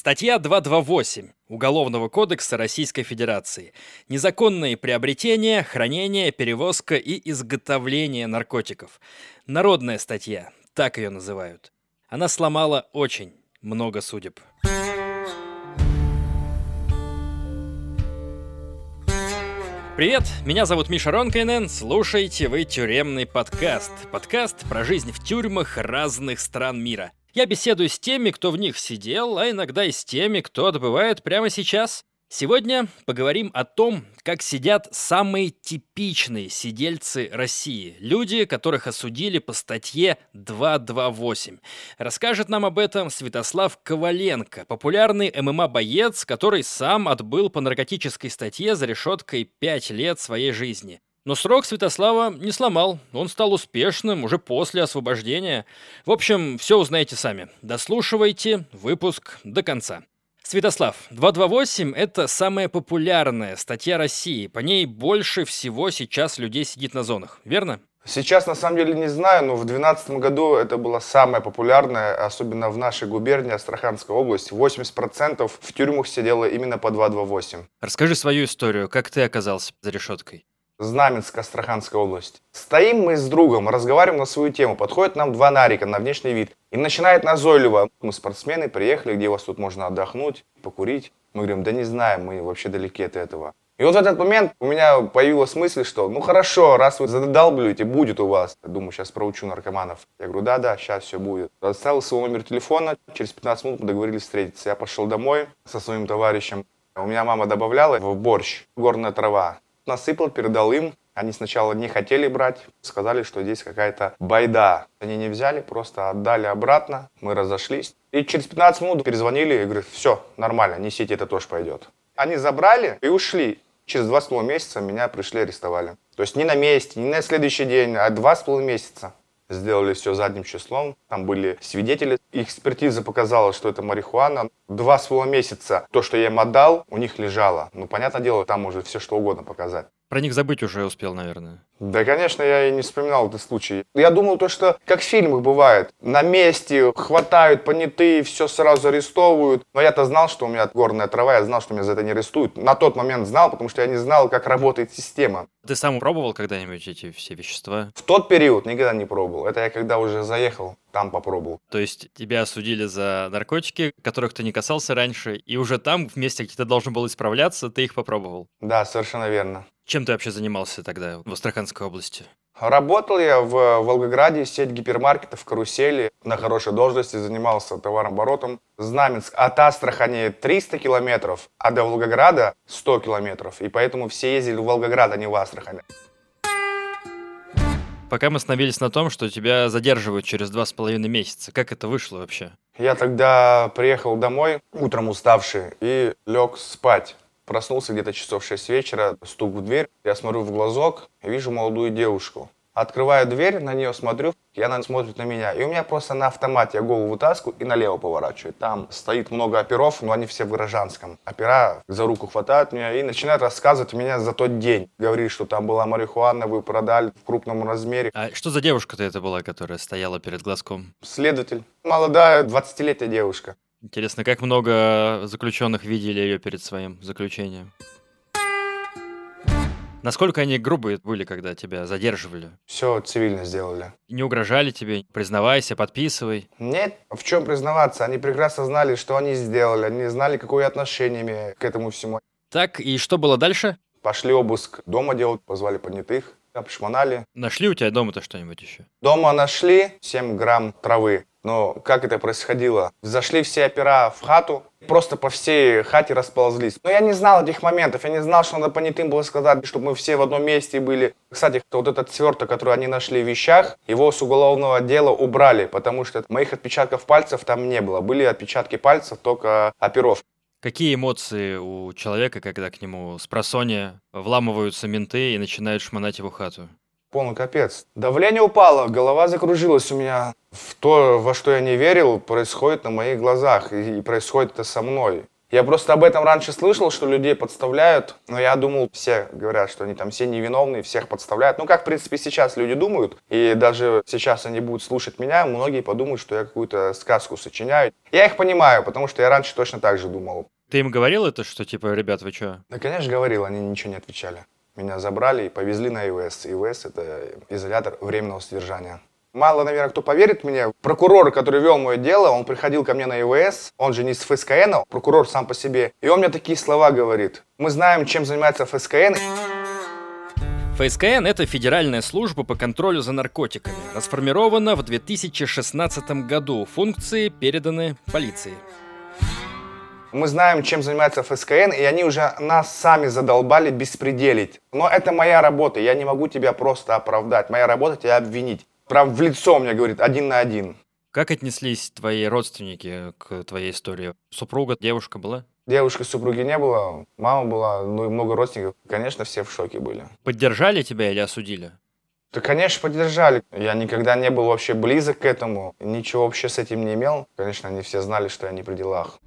Статья 228 Уголовного кодекса Российской Федерации. Незаконные приобретения, хранение, перевозка и изготовление наркотиков. Народная статья, так ее называют. Она сломала очень много судеб. Привет, меня зовут Миша Ронкайнен, слушайте вы тюремный подкаст. Подкаст про жизнь в тюрьмах разных стран мира – я беседую с теми, кто в них сидел, а иногда и с теми, кто отбывает прямо сейчас. Сегодня поговорим о том, как сидят самые типичные сидельцы России, люди, которых осудили по статье 228. Расскажет нам об этом Святослав Коваленко, популярный ММА-боец, который сам отбыл по наркотической статье за решеткой 5 лет своей жизни. Но срок Святослава не сломал, он стал успешным уже после освобождения. В общем, все узнаете сами. Дослушивайте выпуск до конца. Святослав, 228 – это самая популярная статья России. По ней больше всего сейчас людей сидит на зонах, верно? Сейчас, на самом деле, не знаю, но в 2012 году это была самая популярная, особенно в нашей губернии, Астраханской области. 80% в тюрьмах сидело именно по 228. Расскажи свою историю, как ты оказался за решеткой? Знаменск, Астраханская область. Стоим мы с другом, разговариваем на свою тему. Подходят нам два нарика на внешний вид. И начинает назойливо. Мы спортсмены, приехали, где у вас тут можно отдохнуть, покурить. Мы говорим, да не знаем, мы вообще далеки от этого. И вот в этот момент у меня появилась мысль, что ну хорошо, раз вы задолбливаете, будет у вас. Я думаю, сейчас проучу наркоманов. Я говорю, да-да, сейчас все будет. Оставил свой номер телефона, через 15 минут мы договорились встретиться. Я пошел домой со своим товарищем. У меня мама добавляла в борщ горная трава насыпал, передал им. Они сначала не хотели брать, сказали, что здесь какая-то байда. Они не взяли, просто отдали обратно, мы разошлись. И через 15 минут перезвонили и говорят, все, нормально, несите, это тоже пойдет. Они забрали и ушли. Через два с половиной месяца меня пришли арестовали. То есть не на месте, не на следующий день, а два с половиной месяца. Сделали все задним числом. Там были свидетели. Экспертиза показала, что это марихуана. Два с половиной месяца то, что я им отдал, у них лежало. Ну, понятное дело, там уже все что угодно показать. Про них забыть уже успел, наверное. Да, конечно, я и не вспоминал этот случай. Я думал то, что как в фильмах бывает. На месте хватают понятые, все сразу арестовывают. Но я-то знал, что у меня горная трава, я знал, что меня за это не арестуют. На тот момент знал, потому что я не знал, как работает система. Ты сам пробовал когда-нибудь эти все вещества? В тот период никогда не пробовал. Это я когда уже заехал, там попробовал. То есть тебя осудили за наркотики, которых ты не касался раньше, и уже там, в месте, где ты должен был исправляться, ты их попробовал? Да, совершенно верно. Чем ты вообще занимался тогда в Астраханской области? Работал я в Волгограде, сеть гипермаркетов, карусели. На хорошей должности занимался товарооборотом. Знаменск от Астрахани 300 километров, а до Волгограда 100 километров. И поэтому все ездили в Волгоград, а не в Астрахань. Пока мы остановились на том, что тебя задерживают через два с половиной месяца. Как это вышло вообще? Я тогда приехал домой, утром уставший, и лег спать. Проснулся где-то часов 6 вечера, стук в дверь. Я смотрю в глазок вижу молодую девушку. Открываю дверь, на нее смотрю, и она смотрит на меня. И у меня просто на автомате я голову вытаскиваю и налево поворачиваю. Там стоит много оперов, но они все в гражданском. Опера за руку хватают меня и начинают рассказывать меня за тот день. Говорит, что там была марихуана, вы продали в крупном размере. А что за девушка-то это была, которая стояла перед глазком? Следователь. Молодая, 20-летняя девушка. Интересно, как много заключенных видели ее перед своим заключением? Насколько они грубые были, когда тебя задерживали? Все цивильно сделали. Не угрожали тебе? Признавайся, подписывай. Нет, в чем признаваться? Они прекрасно знали, что они сделали. Они знали, какое отношение имею к этому всему. Так, и что было дальше? Пошли обыск дома делать, позвали понятых, обшмонали. Нашли у тебя дома-то что-нибудь еще? Дома нашли 7 грамм травы. Но как это происходило? Зашли все опера в хату, просто по всей хате расползлись. Но я не знал этих моментов, я не знал, что надо понятым было сказать, чтобы мы все в одном месте были. Кстати, вот этот сверток, который они нашли в вещах, его с уголовного дела убрали, потому что моих отпечатков пальцев там не было. Были отпечатки пальцев только оперов. Какие эмоции у человека, когда к нему с просони вламываются менты и начинают шмонать его хату? Полный капец. Давление упало, голова закружилась у меня. В то, во что я не верил, происходит на моих глазах. И происходит это со мной. Я просто об этом раньше слышал, что людей подставляют, но я думал, все говорят, что они там все невиновные, всех подставляют. Ну, как, в принципе, сейчас люди думают, и даже сейчас они будут слушать меня, многие подумают, что я какую-то сказку сочиняю. Я их понимаю, потому что я раньше точно так же думал. Ты им говорил это, что типа, ребят, вы что? Да, конечно, говорил, они ничего не отвечали. Меня забрали и повезли на ИВС. ИВС – это изолятор временного содержания. Мало, наверное, кто поверит мне. Прокурор, который вел мое дело, он приходил ко мне на ИВС, он же не с ФСКН, а прокурор сам по себе. И он мне такие слова говорит. Мы знаем, чем занимается ФСКН. ФСКН – это Федеральная служба по контролю за наркотиками. Расформирована в 2016 году. Функции переданы полиции. Мы знаем, чем занимается ФСКН, и они уже нас сами задолбали беспределить. Но это моя работа, я не могу тебя просто оправдать. Моя работа тебя обвинить прям в лицо мне говорит, один на один. Как отнеслись твои родственники к твоей истории? Супруга, девушка была? Девушки, супруги не было, мама была, ну и много родственников. Конечно, все в шоке были. Поддержали тебя или осудили? Да, конечно, поддержали. Я никогда не был вообще близок к этому, ничего вообще с этим не имел. Конечно, они все знали, что я не при делах.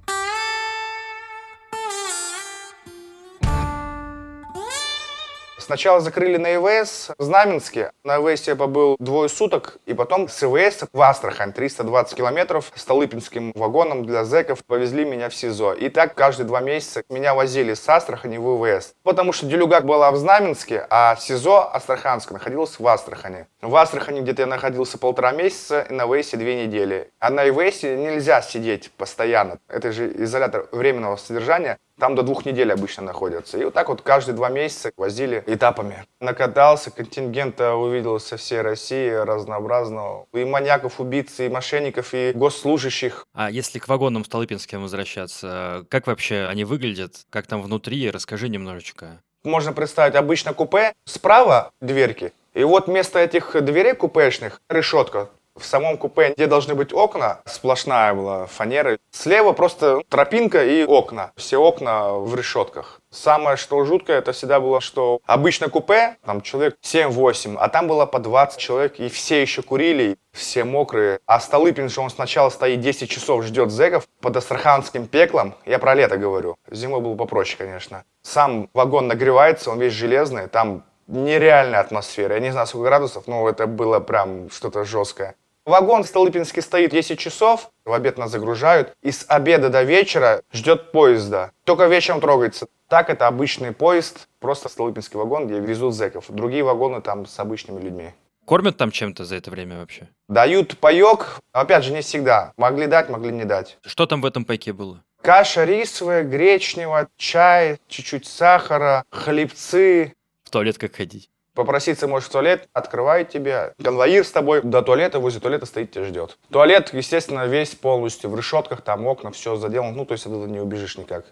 Сначала закрыли на ИВС в Знаменске. На ИВС я побыл двое суток. И потом с ИВС в Астрахань, 320 километров, Столыпинским вагоном для зэков повезли меня в СИЗО. И так каждые два месяца меня возили с Астрахани в ИВС. Потому что Делюга была в Знаменске, а СИЗО Астраханское находилось в Астрахани. В Астрахани где-то я находился полтора месяца, и на ИВСе две недели. А на ИВСе нельзя сидеть постоянно. Это же изолятор временного содержания. Там до двух недель обычно находятся. И вот так вот каждые два месяца возили этапами. Накатался, контингента увидел со всей России разнообразного. И маньяков, убийц, и мошенников, и госслужащих. А если к вагонам Столыпинским возвращаться, как вообще они выглядят? Как там внутри? Расскажи немножечко. Можно представить обычно купе. Справа дверки. И вот вместо этих дверей купешных решетка. В самом купе, где должны быть окна, сплошная была фанера. Слева просто тропинка и окна. Все окна в решетках. Самое, что жуткое, это всегда было, что обычно купе, там человек 7-8, а там было по 20 человек, и все еще курили, все мокрые. А Столыпин же он сначала стоит 10 часов, ждет зэков под астраханским пеклом. Я про лето говорю. Зимой было попроще, конечно. Сам вагон нагревается, он весь железный, там нереальная атмосфера. Я не знаю, сколько градусов, но это было прям что-то жесткое. Вагон в Столыпинске стоит 10 часов, в обед нас загружают, и с обеда до вечера ждет поезда. Только вечером трогается. Так это обычный поезд, просто Столыпинский вагон, где везут зэков. Другие вагоны там с обычными людьми. Кормят там чем-то за это время вообще? Дают паек, опять же, не всегда. Могли дать, могли не дать. Что там в этом пайке было? Каша рисовая, гречневая, чай, чуть-чуть сахара, хлебцы. В туалет как ходить? Попроситься можешь в туалет, открывает тебе. Конвоир с тобой до туалета, возле туалета стоит, тебя ждет. Туалет, естественно, весь полностью в решетках, там окна, все заделано. Ну, то есть оттуда не убежишь никак.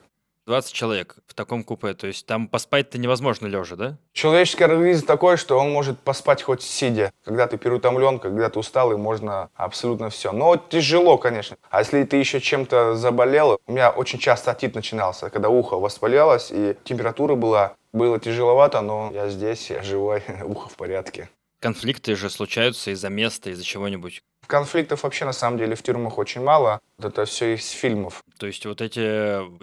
20 человек в таком купе, то есть там поспать-то невозможно лежа, да? Человеческий организм такой, что он может поспать хоть сидя. Когда ты переутомлен, когда ты устал, и можно абсолютно все. Но тяжело, конечно. А если ты еще чем-то заболел, у меня очень часто отит начинался, когда ухо воспалялось, и температура была, было тяжеловато, но я здесь, я живой, ухо в порядке. Конфликты же случаются из-за места, из-за чего-нибудь. Конфликтов вообще на самом деле в тюрьмах очень мало. Это все из фильмов. То есть вот эти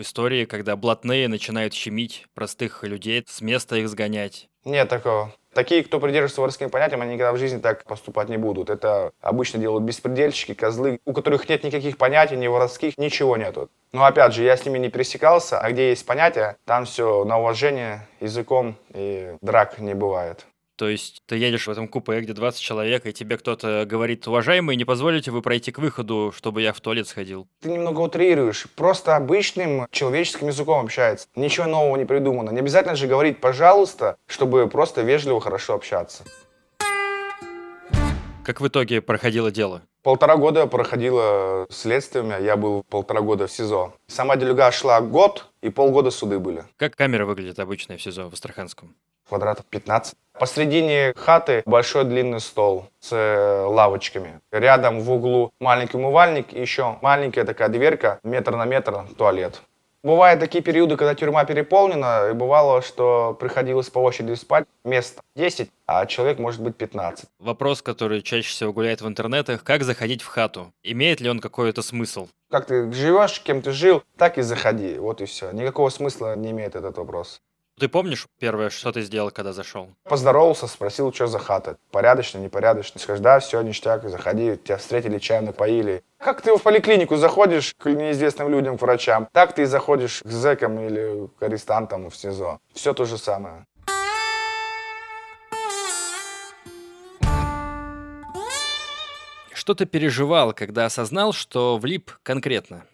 истории, когда блатные начинают щемить простых людей, с места их сгонять. Нет такого. Такие, кто придерживается воровским понятиям, они никогда в жизни так поступать не будут. Это обычно делают беспредельщики, козлы, у которых нет никаких понятий, ни воровских, ничего нету. Но опять же, я с ними не пересекался, а где есть понятия, там все на уважение, языком и драк не бывает. То есть ты едешь в этом купе, где 20 человек, и тебе кто-то говорит, уважаемый, не позволите вы пройти к выходу, чтобы я в туалет сходил? Ты немного утрируешь. Просто обычным человеческим языком общается. Ничего нового не придумано. Не обязательно же говорить «пожалуйста», чтобы просто вежливо, хорошо общаться. Как в итоге проходило дело? Полтора года проходило следствием, я был полтора года в СИЗО. Сама делюга шла год, и полгода суды были. Как камера выглядит обычная в СИЗО в Астраханском? Квадратов 15. Посредине хаты большой длинный стол с э, лавочками. Рядом в углу маленький умывальник и еще маленькая такая дверка, метр на метр, туалет. Бывают такие периоды, когда тюрьма переполнена, и бывало, что приходилось по очереди спать мест 10, а человек может быть 15. Вопрос, который чаще всего гуляет в интернетах, как заходить в хату? Имеет ли он какой-то смысл? Как ты живешь, кем ты жил, так и заходи, вот и все. Никакого смысла не имеет этот вопрос. Ты помнишь первое, что ты сделал, когда зашел? Поздоровался, спросил, что за хата. Порядочно, непорядочно. Скажешь, да, все, ништяк, заходи. Тебя встретили, чаем напоили. Как ты в поликлинику заходишь к неизвестным людям, к врачам, так ты и заходишь к зэкам или к арестантам в СИЗО. Все то же самое. Что ты переживал, когда осознал, что влип конкретно?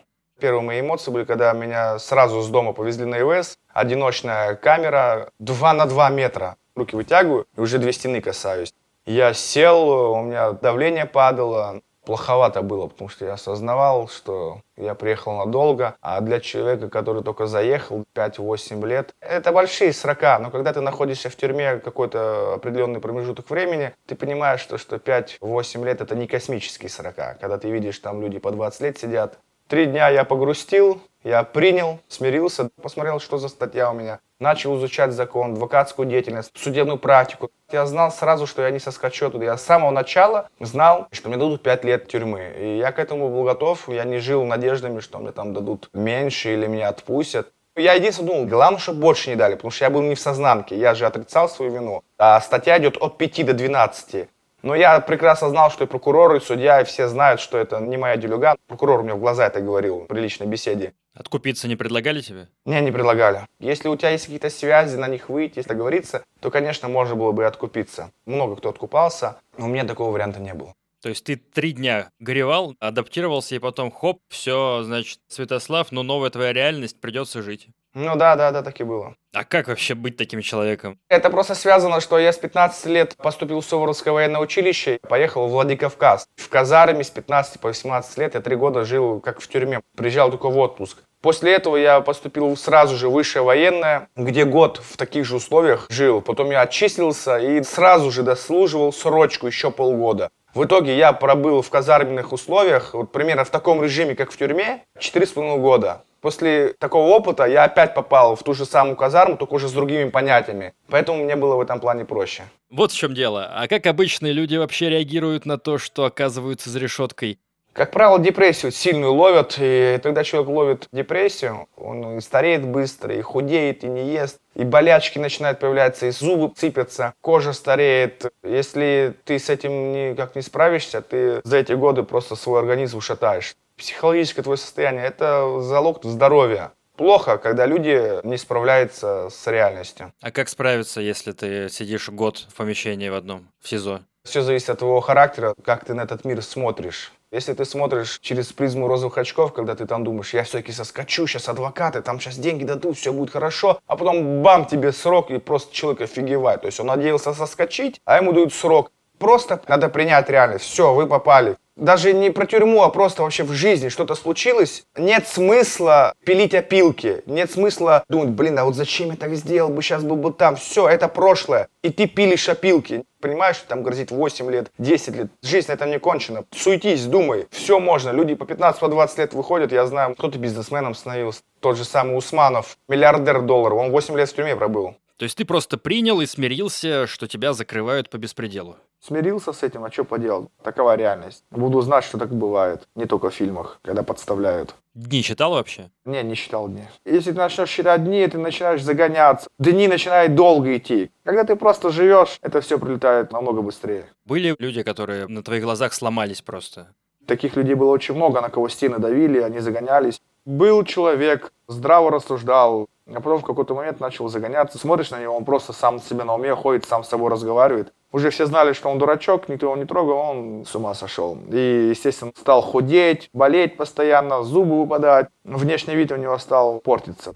Первые мои эмоции были, когда меня сразу с дома повезли на ИВС. Одиночная камера, 2 на 2 метра. Руки вытягиваю, и уже две стены касаюсь. Я сел, у меня давление падало. Плоховато было, потому что я осознавал, что я приехал надолго, а для человека, который только заехал 5-8 лет, это большие срока, но когда ты находишься в тюрьме какой-то определенный промежуток времени, ты понимаешь, что, что 5-8 лет это не космические срока. Когда ты видишь, там люди по 20 лет сидят, Три дня я погрустил, я принял, смирился, посмотрел, что за статья у меня. Начал изучать закон, адвокатскую деятельность, судебную практику. Я знал сразу, что я не соскочу туда. Я с самого начала знал, что мне дадут пять лет тюрьмы. И я к этому был готов. Я не жил надеждами, что мне там дадут меньше или меня отпустят. Я единственное думал, главное, чтобы больше не дали, потому что я был не в сознанке, я же отрицал свою вину. А статья идет от 5 до 12. Но я прекрасно знал, что и прокурор, и судья, и все знают, что это не моя делюга. Прокурор мне в глаза это говорил при личной беседе. Откупиться не предлагали тебе? Не, не предлагали. Если у тебя есть какие-то связи, на них выйти, если договориться, то, конечно, можно было бы и откупиться. Много кто откупался, но у меня такого варианта не было. То есть ты три дня горевал, адаптировался, и потом хоп, все, значит, Святослав, но новая твоя реальность, придется жить. Ну да, да, да, так и было. А как вообще быть таким человеком? Это просто связано, что я с 15 лет поступил в Суворовское военное училище, поехал в Владикавказ. В казарме с 15 по 18 лет я три года жил как в тюрьме. Приезжал только в отпуск. После этого я поступил сразу же в высшее военное, где год в таких же условиях жил. Потом я отчислился и сразу же дослуживал срочку еще полгода. В итоге я пробыл в казарменных условиях, вот примерно в таком режиме, как в тюрьме, 4,5 года. После такого опыта я опять попал в ту же самую казарму, только уже с другими понятиями. Поэтому мне было в этом плане проще. Вот в чем дело. А как обычные люди вообще реагируют на то, что оказываются за решеткой? Как правило, депрессию сильную ловят, и тогда человек ловит депрессию, он и стареет быстро, и худеет, и не ест, и болячки начинают появляться, и зубы цепятся, кожа стареет. Если ты с этим никак не справишься, ты за эти годы просто свой организм ушатаешь. Психологическое твое состояние – это залог здоровья. Плохо, когда люди не справляются с реальностью. А как справиться, если ты сидишь год в помещении в одном, в СИЗО? Все зависит от твоего характера, как ты на этот мир смотришь. Если ты смотришь через призму розовых очков, когда ты там думаешь, я все-таки соскочу, сейчас адвокаты, там сейчас деньги дадут, все будет хорошо, а потом бам, тебе срок, и просто человек офигевает. То есть он надеялся соскочить, а ему дают срок. Просто надо принять реальность. Все, вы попали даже не про тюрьму, а просто вообще в жизни что-то случилось, нет смысла пилить опилки, нет смысла думать, блин, а вот зачем я так сделал бы, сейчас был бы там, все, это прошлое, и ты пилишь опилки. Понимаешь, что там грозит 8 лет, 10 лет, жизнь это не кончена. Суетись, думай, все можно. Люди по 15, по 20 лет выходят, я знаю, кто-то бизнесменом становился. Тот же самый Усманов, миллиардер долларов, он 8 лет в тюрьме пробыл. То есть ты просто принял и смирился, что тебя закрывают по беспределу? Смирился с этим, а что поделал? Такова реальность. Буду знать, что так бывает. Не только в фильмах, когда подставляют. Дни читал вообще? Не, не читал дни. Если ты начнешь считать дни, ты начинаешь загоняться. Дни начинают долго идти. Когда ты просто живешь, это все прилетает намного быстрее. Были люди, которые на твоих глазах сломались просто? Таких людей было очень много, на кого стены давили, они загонялись. Был человек, здраво рассуждал, а потом в какой-то момент начал загоняться. Смотришь на него, он просто сам себе на уме ходит, сам с собой разговаривает. Уже все знали, что он дурачок, никто его не трогал, он с ума сошел. И, естественно, стал худеть, болеть постоянно, зубы выпадать. Внешний вид у него стал портиться.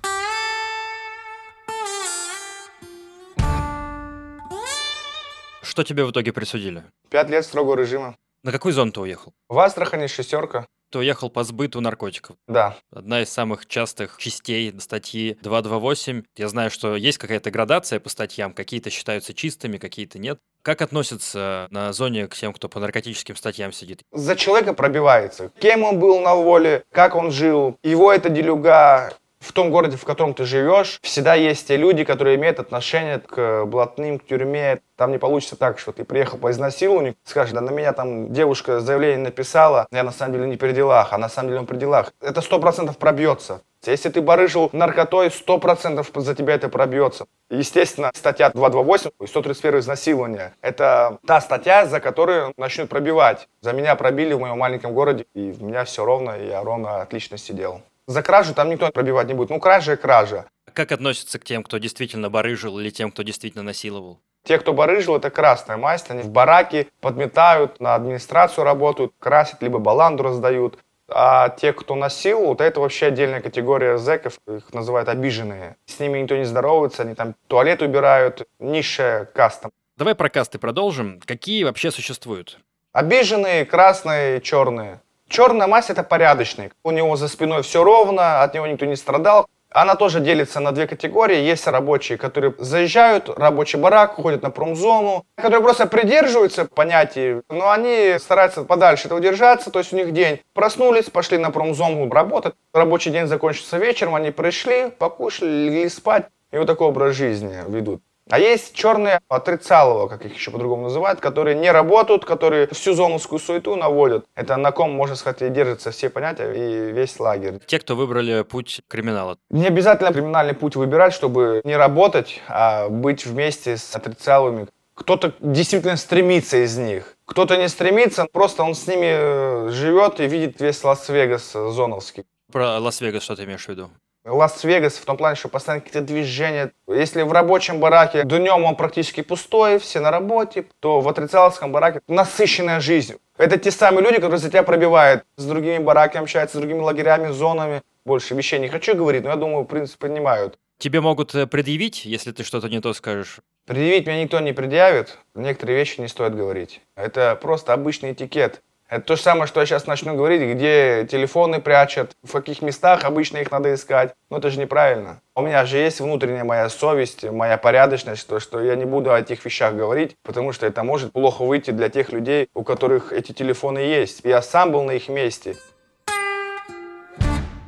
Что тебе в итоге присудили? Пять лет строгого режима. На какой зон ты уехал? В Астрахани шестерка. Ты уехал по сбыту наркотиков. Да. Одна из самых частых частей статьи 228. Я знаю, что есть какая-то градация по статьям. Какие-то считаются чистыми, какие-то нет. Как относятся на зоне к тем, кто по наркотическим статьям сидит? За человека пробивается. Кем он был на воле, как он жил, его это делюга, В том городе, в котором ты живешь, всегда есть те люди, которые имеют отношение к блатным, к тюрьме. Там не получится так, что ты приехал по изнасилованию, скажешь, да на меня там девушка заявление написала, я на самом деле не при делах, а на самом деле он при делах. Это сто процентов пробьется. Если ты барыжил наркотой, сто процентов за тебя это пробьется. Естественно, статья 228 и 131 изнасилование. Это та статья, за которую начнут пробивать. За меня пробили в моем маленьком городе, и у меня все ровно, и я ровно отлично сидел. За кражу там никто пробивать не будет. Ну, кража и кража. Как относятся к тем, кто действительно барыжил или тем, кто действительно насиловал? Те, кто барыжил, это красная масть. Они в бараке подметают, на администрацию работают, красят, либо баланду раздают. А те, кто насиловал, вот это вообще отдельная категория зэков, их называют обиженные. С ними никто не здоровается, они там туалет убирают, низшая каста. Давай про касты продолжим. Какие вообще существуют? Обиженные, красные, черные. Черная масть это порядочный. У него за спиной все ровно, от него никто не страдал. Она тоже делится на две категории. Есть рабочие, которые заезжают, рабочий барак, ходят на промзону, которые просто придерживаются понятий, но они стараются подальше этого держаться, то есть у них день. Проснулись, пошли на промзону работать, рабочий день закончится вечером, они пришли, покушали, легли спать, и вот такой образ жизни ведут. А есть черные отрицалово, как их еще по-другому называют, которые не работают, которые всю зоновскую суету наводят. Это на ком, можно сказать, и держатся все понятия и весь лагерь. Те, кто выбрали путь криминала. Не обязательно криминальный путь выбирать, чтобы не работать, а быть вместе с отрицаловыми. Кто-то действительно стремится из них. Кто-то не стремится, просто он с ними э, живет и видит весь Лас-Вегас зоновский. Про Лас-Вегас что ты имеешь в виду? Лас-Вегас в том плане, что постоянно какие-то движения. Если в рабочем бараке днем он практически пустой, все на работе, то в отрицаловском бараке насыщенная жизнь. Это те самые люди, которые за тебя пробивают. С другими бараками общаются, с другими лагерями, зонами. Больше вещей не хочу говорить, но я думаю, в принципе, понимают. Тебе могут э, предъявить, если ты что-то не то скажешь? Предъявить меня никто не предъявит. Некоторые вещи не стоит говорить. Это просто обычный этикет. Это то же самое, что я сейчас начну говорить, где телефоны прячут, в каких местах обычно их надо искать. Но это же неправильно. У меня же есть внутренняя моя совесть, моя порядочность, то, что я не буду о этих вещах говорить, потому что это может плохо выйти для тех людей, у которых эти телефоны есть. Я сам был на их месте.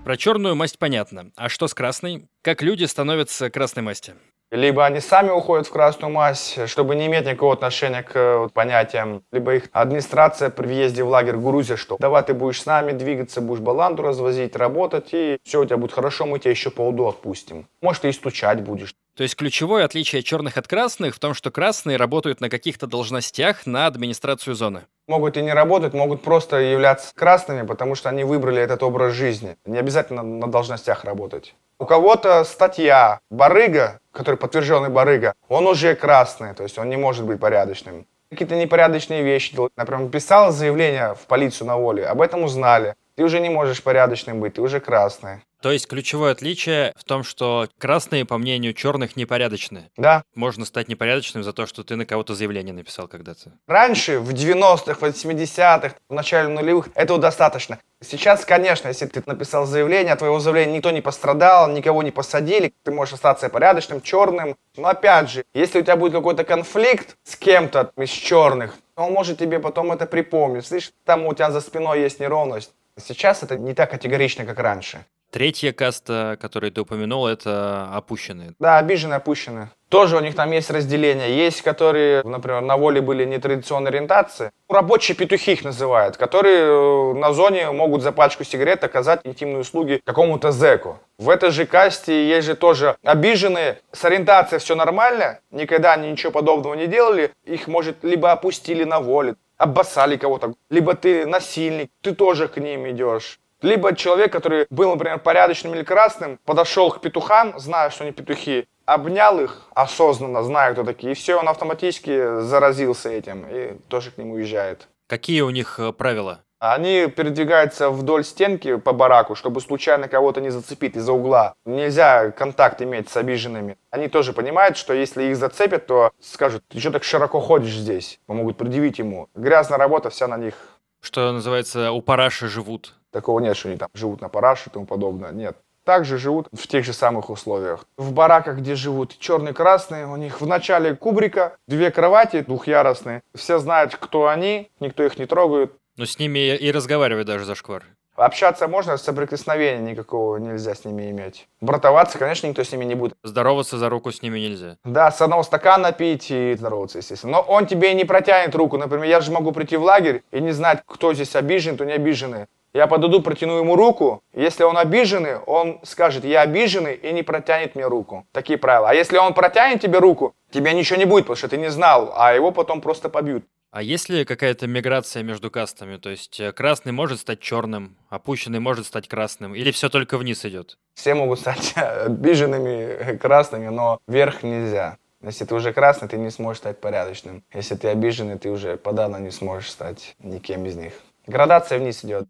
Про черную масть понятно. А что с красной? Как люди становятся красной масти? Либо они сами уходят в красную мазь, чтобы не иметь никакого отношения к вот, понятиям. Либо их администрация при въезде в лагерь грузит, что давай ты будешь с нами двигаться, будешь баланду развозить, работать, и все у тебя будет хорошо, мы тебя еще по УДО отпустим. Может, ты и стучать будешь. То есть ключевое отличие черных от красных в том, что красные работают на каких-то должностях на администрацию зоны. Могут и не работать, могут просто являться красными, потому что они выбрали этот образ жизни. Не обязательно на должностях работать. У кого-то статья барыга, который подтвержденный барыга, он уже красный, то есть он не может быть порядочным. Какие-то непорядочные вещи делать. Например, писал заявление в полицию на воле, об этом узнали. Ты уже не можешь порядочным быть, ты уже красный. То есть ключевое отличие в том, что красные, по мнению черных, непорядочные. Да. Можно стать непорядочным за то, что ты на кого-то заявление написал когда-то. Раньше, в 90-х, в 80-х, в начале нулевых, этого достаточно. Сейчас, конечно, если ты написал заявление, от твоего заявления никто не пострадал, никого не посадили, ты можешь остаться порядочным, черным. Но опять же, если у тебя будет какой-то конфликт с кем-то из черных, он может тебе потом это припомнить. Слышишь, там у тебя за спиной есть неровность. Сейчас это не так категорично, как раньше. Третья каста, которую ты упомянул, это опущенные. Да, обиженные, опущенные. Тоже у них там есть разделение. Есть, которые, например, на воле были нетрадиционной ориентации. Рабочие петухи их называют, которые э, на зоне могут за пачку сигарет оказать интимные услуги какому-то зэку. В этой же касте есть же тоже обиженные. С ориентацией все нормально, никогда они ничего подобного не делали. Их, может, либо опустили на воле, обоссали кого-то, либо ты насильник, ты тоже к ним идешь. Либо человек, который был, например, порядочным или красным, подошел к петухам, зная, что они петухи, обнял их осознанно, зная, кто такие, и все, он автоматически заразился этим и тоже к ним уезжает. Какие у них э, правила? Они передвигаются вдоль стенки по бараку, чтобы случайно кого-то не зацепить из-за угла. Нельзя контакт иметь с обиженными. Они тоже понимают, что если их зацепят, то скажут, ты что так широко ходишь здесь? Могут предъявить ему. Грязная работа вся на них. Что называется, у параши живут. Такого нет, что они там живут на параше и тому подобное. Нет. Также живут в тех же самых условиях. В бараках, где живут черные красные, у них в начале кубрика две кровати двухъярусные. Все знают, кто они, никто их не трогает. Но с ними и разговаривать даже за шквар. Общаться можно, соприкосновения никакого нельзя с ними иметь. Братоваться, конечно, никто с ними не будет. Здороваться за руку с ними нельзя. Да, с одного стакана пить и здороваться, естественно. Но он тебе и не протянет руку. Например, я же могу прийти в лагерь и не знать, кто здесь обижен, кто не обиженный. Я подойду, протяну ему руку. Если он обиженный, он скажет, я обиженный, и не протянет мне руку. Такие правила. А если он протянет тебе руку, тебе ничего не будет, потому что ты не знал, а его потом просто побьют. А есть ли какая-то миграция между кастами? То есть э, красный может стать черным, опущенный может стать красным, или все только вниз идет? Все могут стать обиженными красными, но вверх нельзя. Если ты уже красный, ты не сможешь стать порядочным. Если ты обиженный, ты уже подавно не сможешь стать никем из них. Градация вниз идет.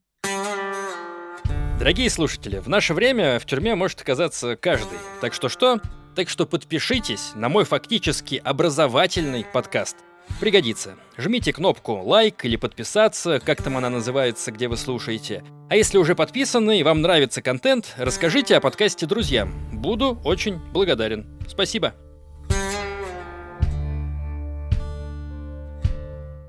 Дорогие слушатели, в наше время в тюрьме может оказаться каждый. Так что что? Так что подпишитесь на мой фактически образовательный подкаст. Пригодится. Жмите кнопку лайк или подписаться, как там она называется, где вы слушаете. А если уже подписаны и вам нравится контент, расскажите о подкасте друзьям. Буду очень благодарен. Спасибо.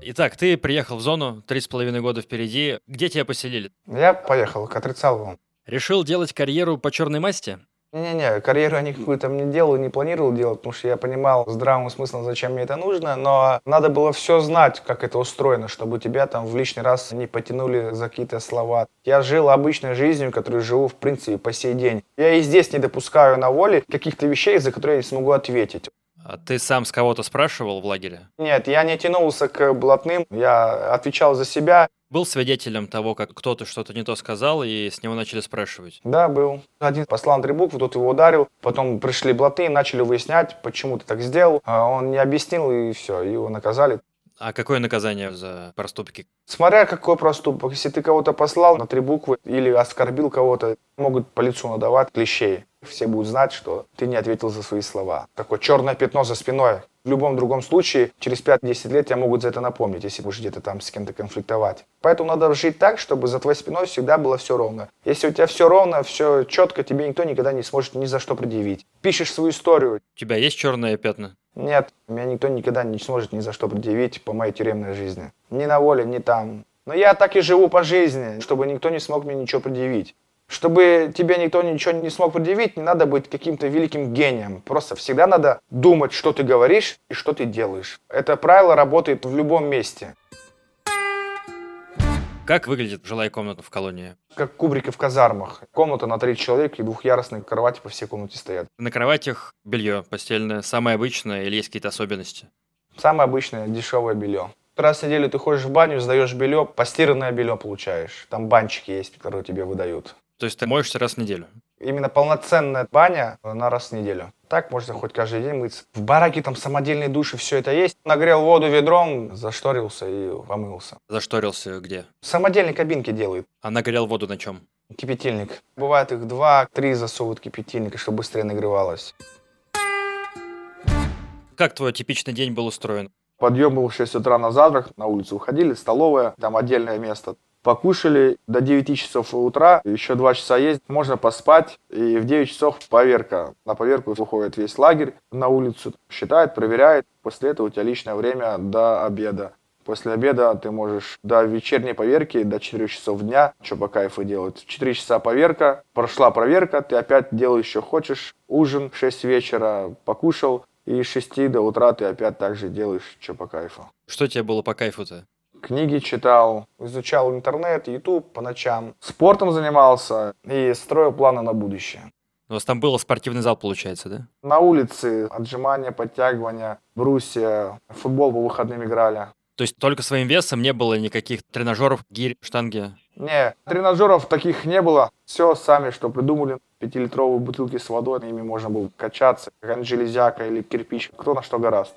Итак, ты приехал в зону, три с половиной года впереди. Где тебя поселили? Я поехал к Отрицалову. Решил делать карьеру по черной масти? Не-не-не, карьеру я никакую там не делал, не планировал делать, потому что я понимал здравым смыслом, зачем мне это нужно, но надо было все знать, как это устроено, чтобы тебя там в лишний раз не потянули за какие-то слова. Я жил обычной жизнью, которую живу, в принципе, по сей день. Я и здесь не допускаю на воле каких-то вещей, за которые я не смогу ответить. А ты сам с кого-то спрашивал в лагере? Нет, я не тянулся к блатным, я отвечал за себя. Был свидетелем того, как кто-то что-то не то сказал, и с него начали спрашивать? Да, был. Один послал на три буквы, тот его ударил. Потом пришли блатные, начали выяснять, почему ты так сделал. А он не объяснил, и все, его наказали. А какое наказание за проступки? Смотря какой проступок. Если ты кого-то послал на три буквы или оскорбил кого-то, могут по лицу надавать клещей все будут знать, что ты не ответил за свои слова. Такое черное пятно за спиной. В любом другом случае, через 5-10 лет тебя могут за это напомнить, если будешь где-то там с кем-то конфликтовать. Поэтому надо жить так, чтобы за твоей спиной всегда было все ровно. Если у тебя все ровно, все четко, тебе никто никогда не сможет ни за что предъявить. Пишешь свою историю. У тебя есть черные пятна? Нет, меня никто никогда не сможет ни за что предъявить по моей тюремной жизни. Ни на воле, ни там. Но я так и живу по жизни, чтобы никто не смог мне ничего предъявить. Чтобы тебе никто ничего не смог предъявить, не надо быть каким-то великим гением. Просто всегда надо думать, что ты говоришь и что ты делаешь. Это правило работает в любом месте. Как выглядит жилая комната в колонии? Как кубрики в казармах. Комната на три человека и двухъярусные кровати по всей комнате стоят. На кроватях белье постельное, самое обычное или есть какие-то особенности? Самое обычное дешевое белье. Раз в неделю ты ходишь в баню, сдаешь белье, постиранное белье получаешь. Там банчики есть, которые тебе выдают. То есть ты моешься раз в неделю? Именно полноценная баня на раз в неделю. Так можно хоть каждый день мыться. В бараке там самодельные души, все это есть. Нагрел воду ведром, зашторился и помылся. Зашторился где? Самодельные кабинки делают. А нагрел воду на чем? Кипятильник. Бывает их два-три засовывают кипятильника, чтобы быстрее нагревалось. Как твой типичный день был устроен? Подъем был в 6 утра на завтрак, на улицу уходили, столовая, там отдельное место. Покушали до 9 часов утра, еще 2 часа есть, можно поспать, и в 9 часов поверка. На поверку выходит весь лагерь на улицу, считает, проверяет. После этого у тебя личное время до обеда. После обеда ты можешь до вечерней поверки, до 4 часов дня, что по кайфу делать. В 4 часа поверка, прошла проверка, ты опять делаешь, что хочешь. Ужин в 6 вечера покушал, и с 6 до утра ты опять так же делаешь, что по кайфу. Что тебе было по кайфу-то? Книги читал, изучал интернет, YouTube по ночам, спортом занимался и строил планы на будущее. У вас там был спортивный зал, получается, да? На улице отжимания, подтягивания, брусья, футбол по выходным играли. То есть только своим весом не было никаких тренажеров, гирь, штанги? Не, тренажеров таких не было. Все сами, что придумали. Пятилитровые бутылки с водой, ими можно было качаться, как железяка или кирпич, кто на что гораст.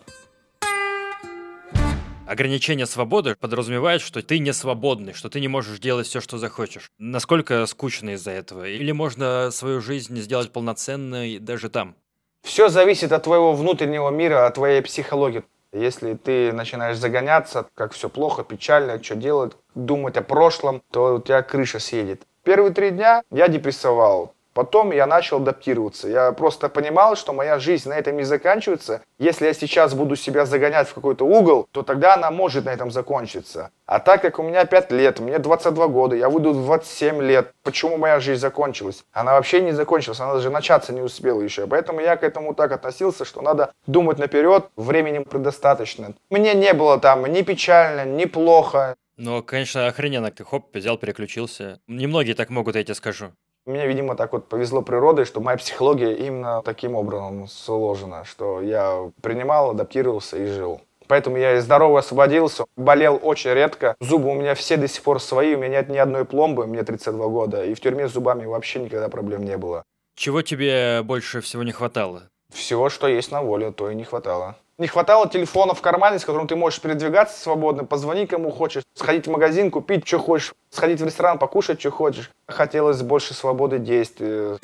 Ограничение свободы подразумевает, что ты не свободный, что ты не можешь делать все, что захочешь. Насколько скучно из-за этого? Или можно свою жизнь сделать полноценной даже там? Все зависит от твоего внутреннего мира, от твоей психологии. Если ты начинаешь загоняться, как все плохо, печально, что делать, думать о прошлом, то у тебя крыша съедет. Первые три дня я депрессовал. Потом я начал адаптироваться. Я просто понимал, что моя жизнь на этом не заканчивается. Если я сейчас буду себя загонять в какой-то угол, то тогда она может на этом закончиться. А так как у меня 5 лет, мне 22 года, я выйду в 27 лет, почему моя жизнь закончилась? Она вообще не закончилась, она даже начаться не успела еще. Поэтому я к этому так относился, что надо думать наперед, времени предостаточно. Мне не было там ни печально, ни плохо. Ну, конечно, охрененно, ты хоп, взял, переключился. Немногие так могут, я тебе скажу. Мне, видимо, так вот повезло природой, что моя психология именно таким образом сложена, что я принимал, адаптировался и жил. Поэтому я и здорово освободился, болел очень редко. Зубы у меня все до сих пор свои, у меня нет ни одной пломбы, мне 32 года. И в тюрьме с зубами вообще никогда проблем не было. Чего тебе больше всего не хватало? Всего, что есть на воле, то и не хватало. Не хватало телефона в кармане, с которым ты можешь передвигаться свободно, позвонить кому хочешь, сходить в магазин, купить, что хочешь, сходить в ресторан, покушать, что хочешь. Хотелось больше свободы действий.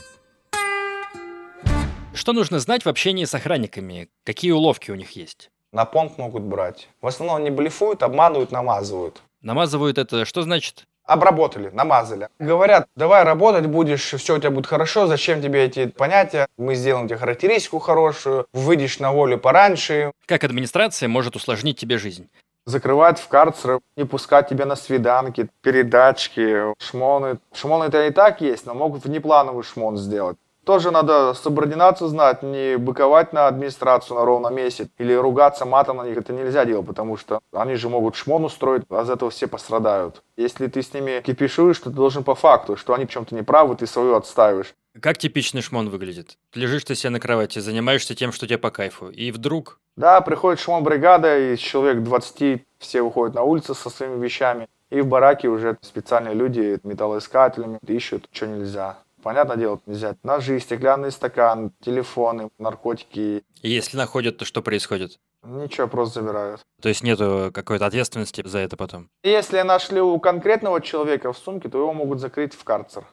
Что нужно знать в общении с охранниками? Какие уловки у них есть? На понт могут брать. В основном они блефуют, обманывают, намазывают. Намазывают это что значит? Обработали, намазали. Говорят, давай работать будешь, все у тебя будет хорошо, зачем тебе эти понятия? Мы сделаем тебе характеристику хорошую, выйдешь на волю пораньше. Как администрация может усложнить тебе жизнь? закрывать в карцер, не пускать тебя на свиданки, передачки, шмоны. Шмоны-то и так есть, но могут внеплановый шмон сделать. Тоже надо субординацию знать, не быковать на администрацию на ровном месте или ругаться матом на них. Это нельзя делать, потому что они же могут шмон устроить, а за этого все пострадают. Если ты с ними кипишуешь, то ты должен по факту, что они в чем-то неправы, ты свою отставишь. Как типичный шмон выглядит? Лежишь ты себе на кровати, занимаешься тем, что тебе по кайфу, и вдруг... Да, приходит шмон бригада, и человек 20, все выходят на улицу со своими вещами, и в бараке уже специальные люди металлоискателями ищут, что нельзя. Понятное дело, нельзя ножи, стеклянный стакан, телефоны, наркотики. И если находят, то что происходит? Ничего, просто забирают. То есть нету какой-то ответственности за это потом? Если нашли у конкретного человека в сумке, то его могут закрыть в карцер.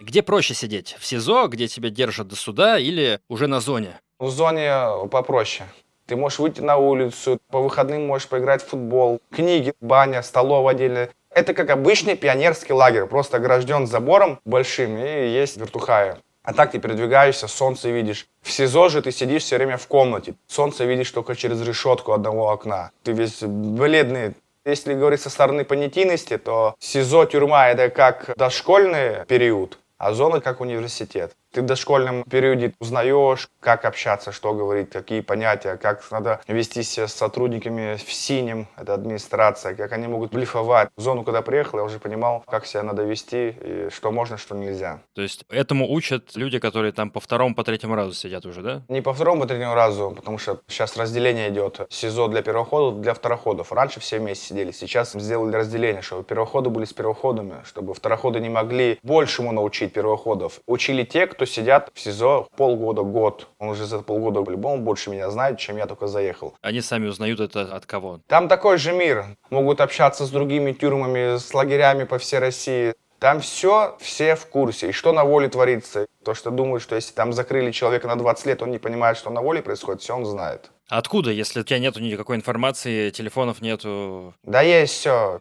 Где проще сидеть? В СИЗО, где тебя держат до суда, или уже на зоне? В зоне попроще. Ты можешь выйти на улицу, по выходным можешь поиграть в футбол, книги, баня, столовая отдельная. Это как обычный пионерский лагерь, просто огражден забором большим и есть вертухая. А так ты передвигаешься, солнце видишь. В СИЗО же ты сидишь все время в комнате. Солнце видишь только через решетку одного окна. Ты весь бледный. Если говорить со стороны понятийности, то СИЗО, тюрьма — это как дошкольный период, а зона как университет. Ты в дошкольном периоде узнаешь, как общаться, что говорить, какие понятия, как надо вести себя с сотрудниками в синем, это администрация, как они могут блефовать. В зону, когда приехал, я уже понимал, как себя надо вести, и что можно, что нельзя. То есть этому учат люди, которые там по второму, по третьему разу сидят уже, да? Не по второму, по третьему разу, потому что сейчас разделение идет. СИЗО для первоходов, для второходов. Раньше все вместе сидели, сейчас сделали разделение, чтобы первоходы были с первоходами, чтобы второходы не могли большему научить первоходов. Учили те, кто кто сидят в СИЗО полгода, год. Он уже за полгода по-любому больше меня знает, чем я только заехал. Они сами узнают это от кого? Там такой же мир. Могут общаться с другими тюрьмами, с лагерями по всей России. Там все, все в курсе. И что на воле творится. То, что думают, что если там закрыли человека на 20 лет, он не понимает, что на воле происходит, все он знает. Откуда, если у тебя нету никакой информации, телефонов нету? Да есть все.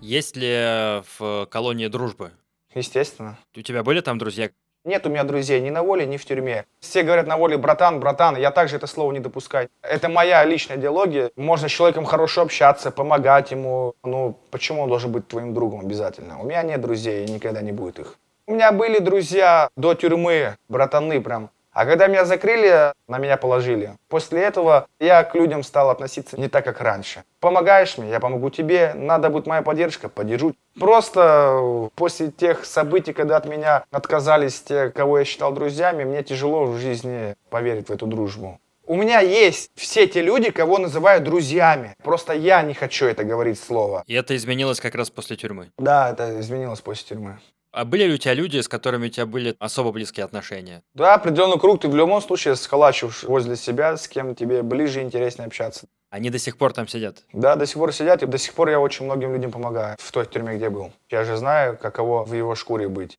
Есть ли в колонии дружбы? Естественно. У тебя были там друзья? Нет у меня друзей ни на воле, ни в тюрьме. Все говорят на воле «братан, братан», я также это слово не допускаю. Это моя личная идеология. Можно с человеком хорошо общаться, помогать ему. Ну, почему он должен быть твоим другом обязательно? У меня нет друзей и никогда не будет их. У меня были друзья до тюрьмы, братаны прям. А когда меня закрыли, на меня положили. После этого я к людям стал относиться не так, как раньше. Помогаешь мне, я помогу тебе. Надо будет моя поддержка, поддержу. Просто после тех событий, когда от меня отказались те, кого я считал друзьями, мне тяжело в жизни поверить в эту дружбу. У меня есть все те люди, кого называют друзьями. Просто я не хочу это говорить слово. И это изменилось как раз после тюрьмы? Да, это изменилось после тюрьмы. А были ли у тебя люди, с которыми у тебя были особо близкие отношения? Да, определенный круг ты в любом случае сколачиваешь возле себя, с кем тебе ближе и интереснее общаться. Они до сих пор там сидят? Да, до сих пор сидят, и до сих пор я очень многим людям помогаю в той тюрьме, где был. Я же знаю, каково в его шкуре быть.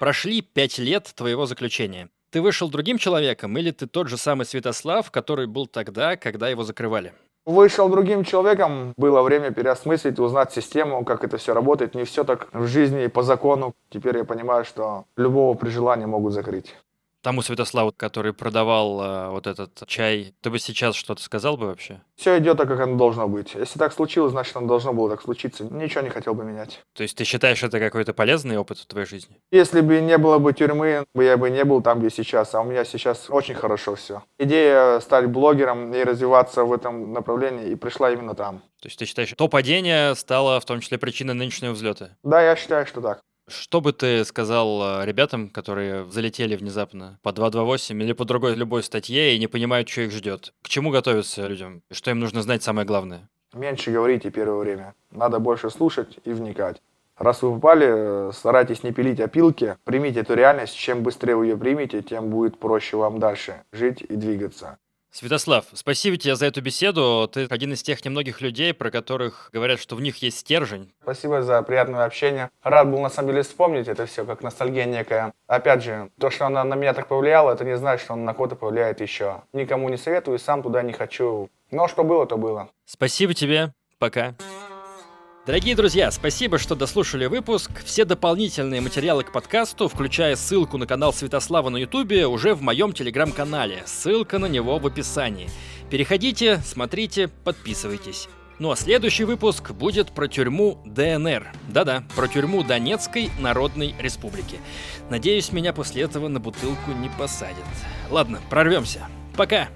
Прошли пять лет твоего заключения. Ты вышел другим человеком или ты тот же самый Святослав, который был тогда, когда его закрывали? Вышел другим человеком, было время переосмыслить, узнать систему, как это все работает. Не все так в жизни и по закону. Теперь я понимаю, что любого при желании могут закрыть тому Святославу, который продавал э, вот этот чай, ты бы сейчас что-то сказал бы вообще? Все идет так, как оно должно быть. Если так случилось, значит, оно должно было так случиться. Ничего не хотел бы менять. То есть ты считаешь это какой-то полезный опыт в твоей жизни? Если бы не было бы тюрьмы, я бы не был там, где сейчас. А у меня сейчас очень хорошо все. Идея стать блогером и развиваться в этом направлении и пришла именно там. То есть ты считаешь, то падение стало в том числе причиной нынешнего взлета? Да, я считаю, что так. Что бы ты сказал э, ребятам, которые залетели внезапно по 228 или по другой любой статье и не понимают, что их ждет? К чему готовиться людям? Что им нужно знать самое главное? Меньше говорите первое время. Надо больше слушать и вникать. Раз вы попали, старайтесь не пилить опилки, примите эту реальность. Чем быстрее вы ее примете, тем будет проще вам дальше жить и двигаться. Святослав, спасибо тебе за эту беседу. Ты один из тех немногих людей, про которых говорят, что в них есть стержень. Спасибо за приятное общение. Рад был на самом деле вспомнить это все, как ностальгия некая. Опять же, то, что она на меня так повлияла, это не значит, что она на кого-то повлияет еще. Никому не советую, сам туда не хочу. Но что было, то было. Спасибо тебе. Пока. Дорогие друзья, спасибо, что дослушали выпуск. Все дополнительные материалы к подкасту, включая ссылку на канал Святослава на Ютубе, уже в моем телеграм-канале. Ссылка на него в описании. Переходите, смотрите, подписывайтесь. Ну а следующий выпуск будет про тюрьму ДНР. Да-да, про тюрьму Донецкой Народной Республики. Надеюсь, меня после этого на бутылку не посадят. Ладно, прорвемся. Пока!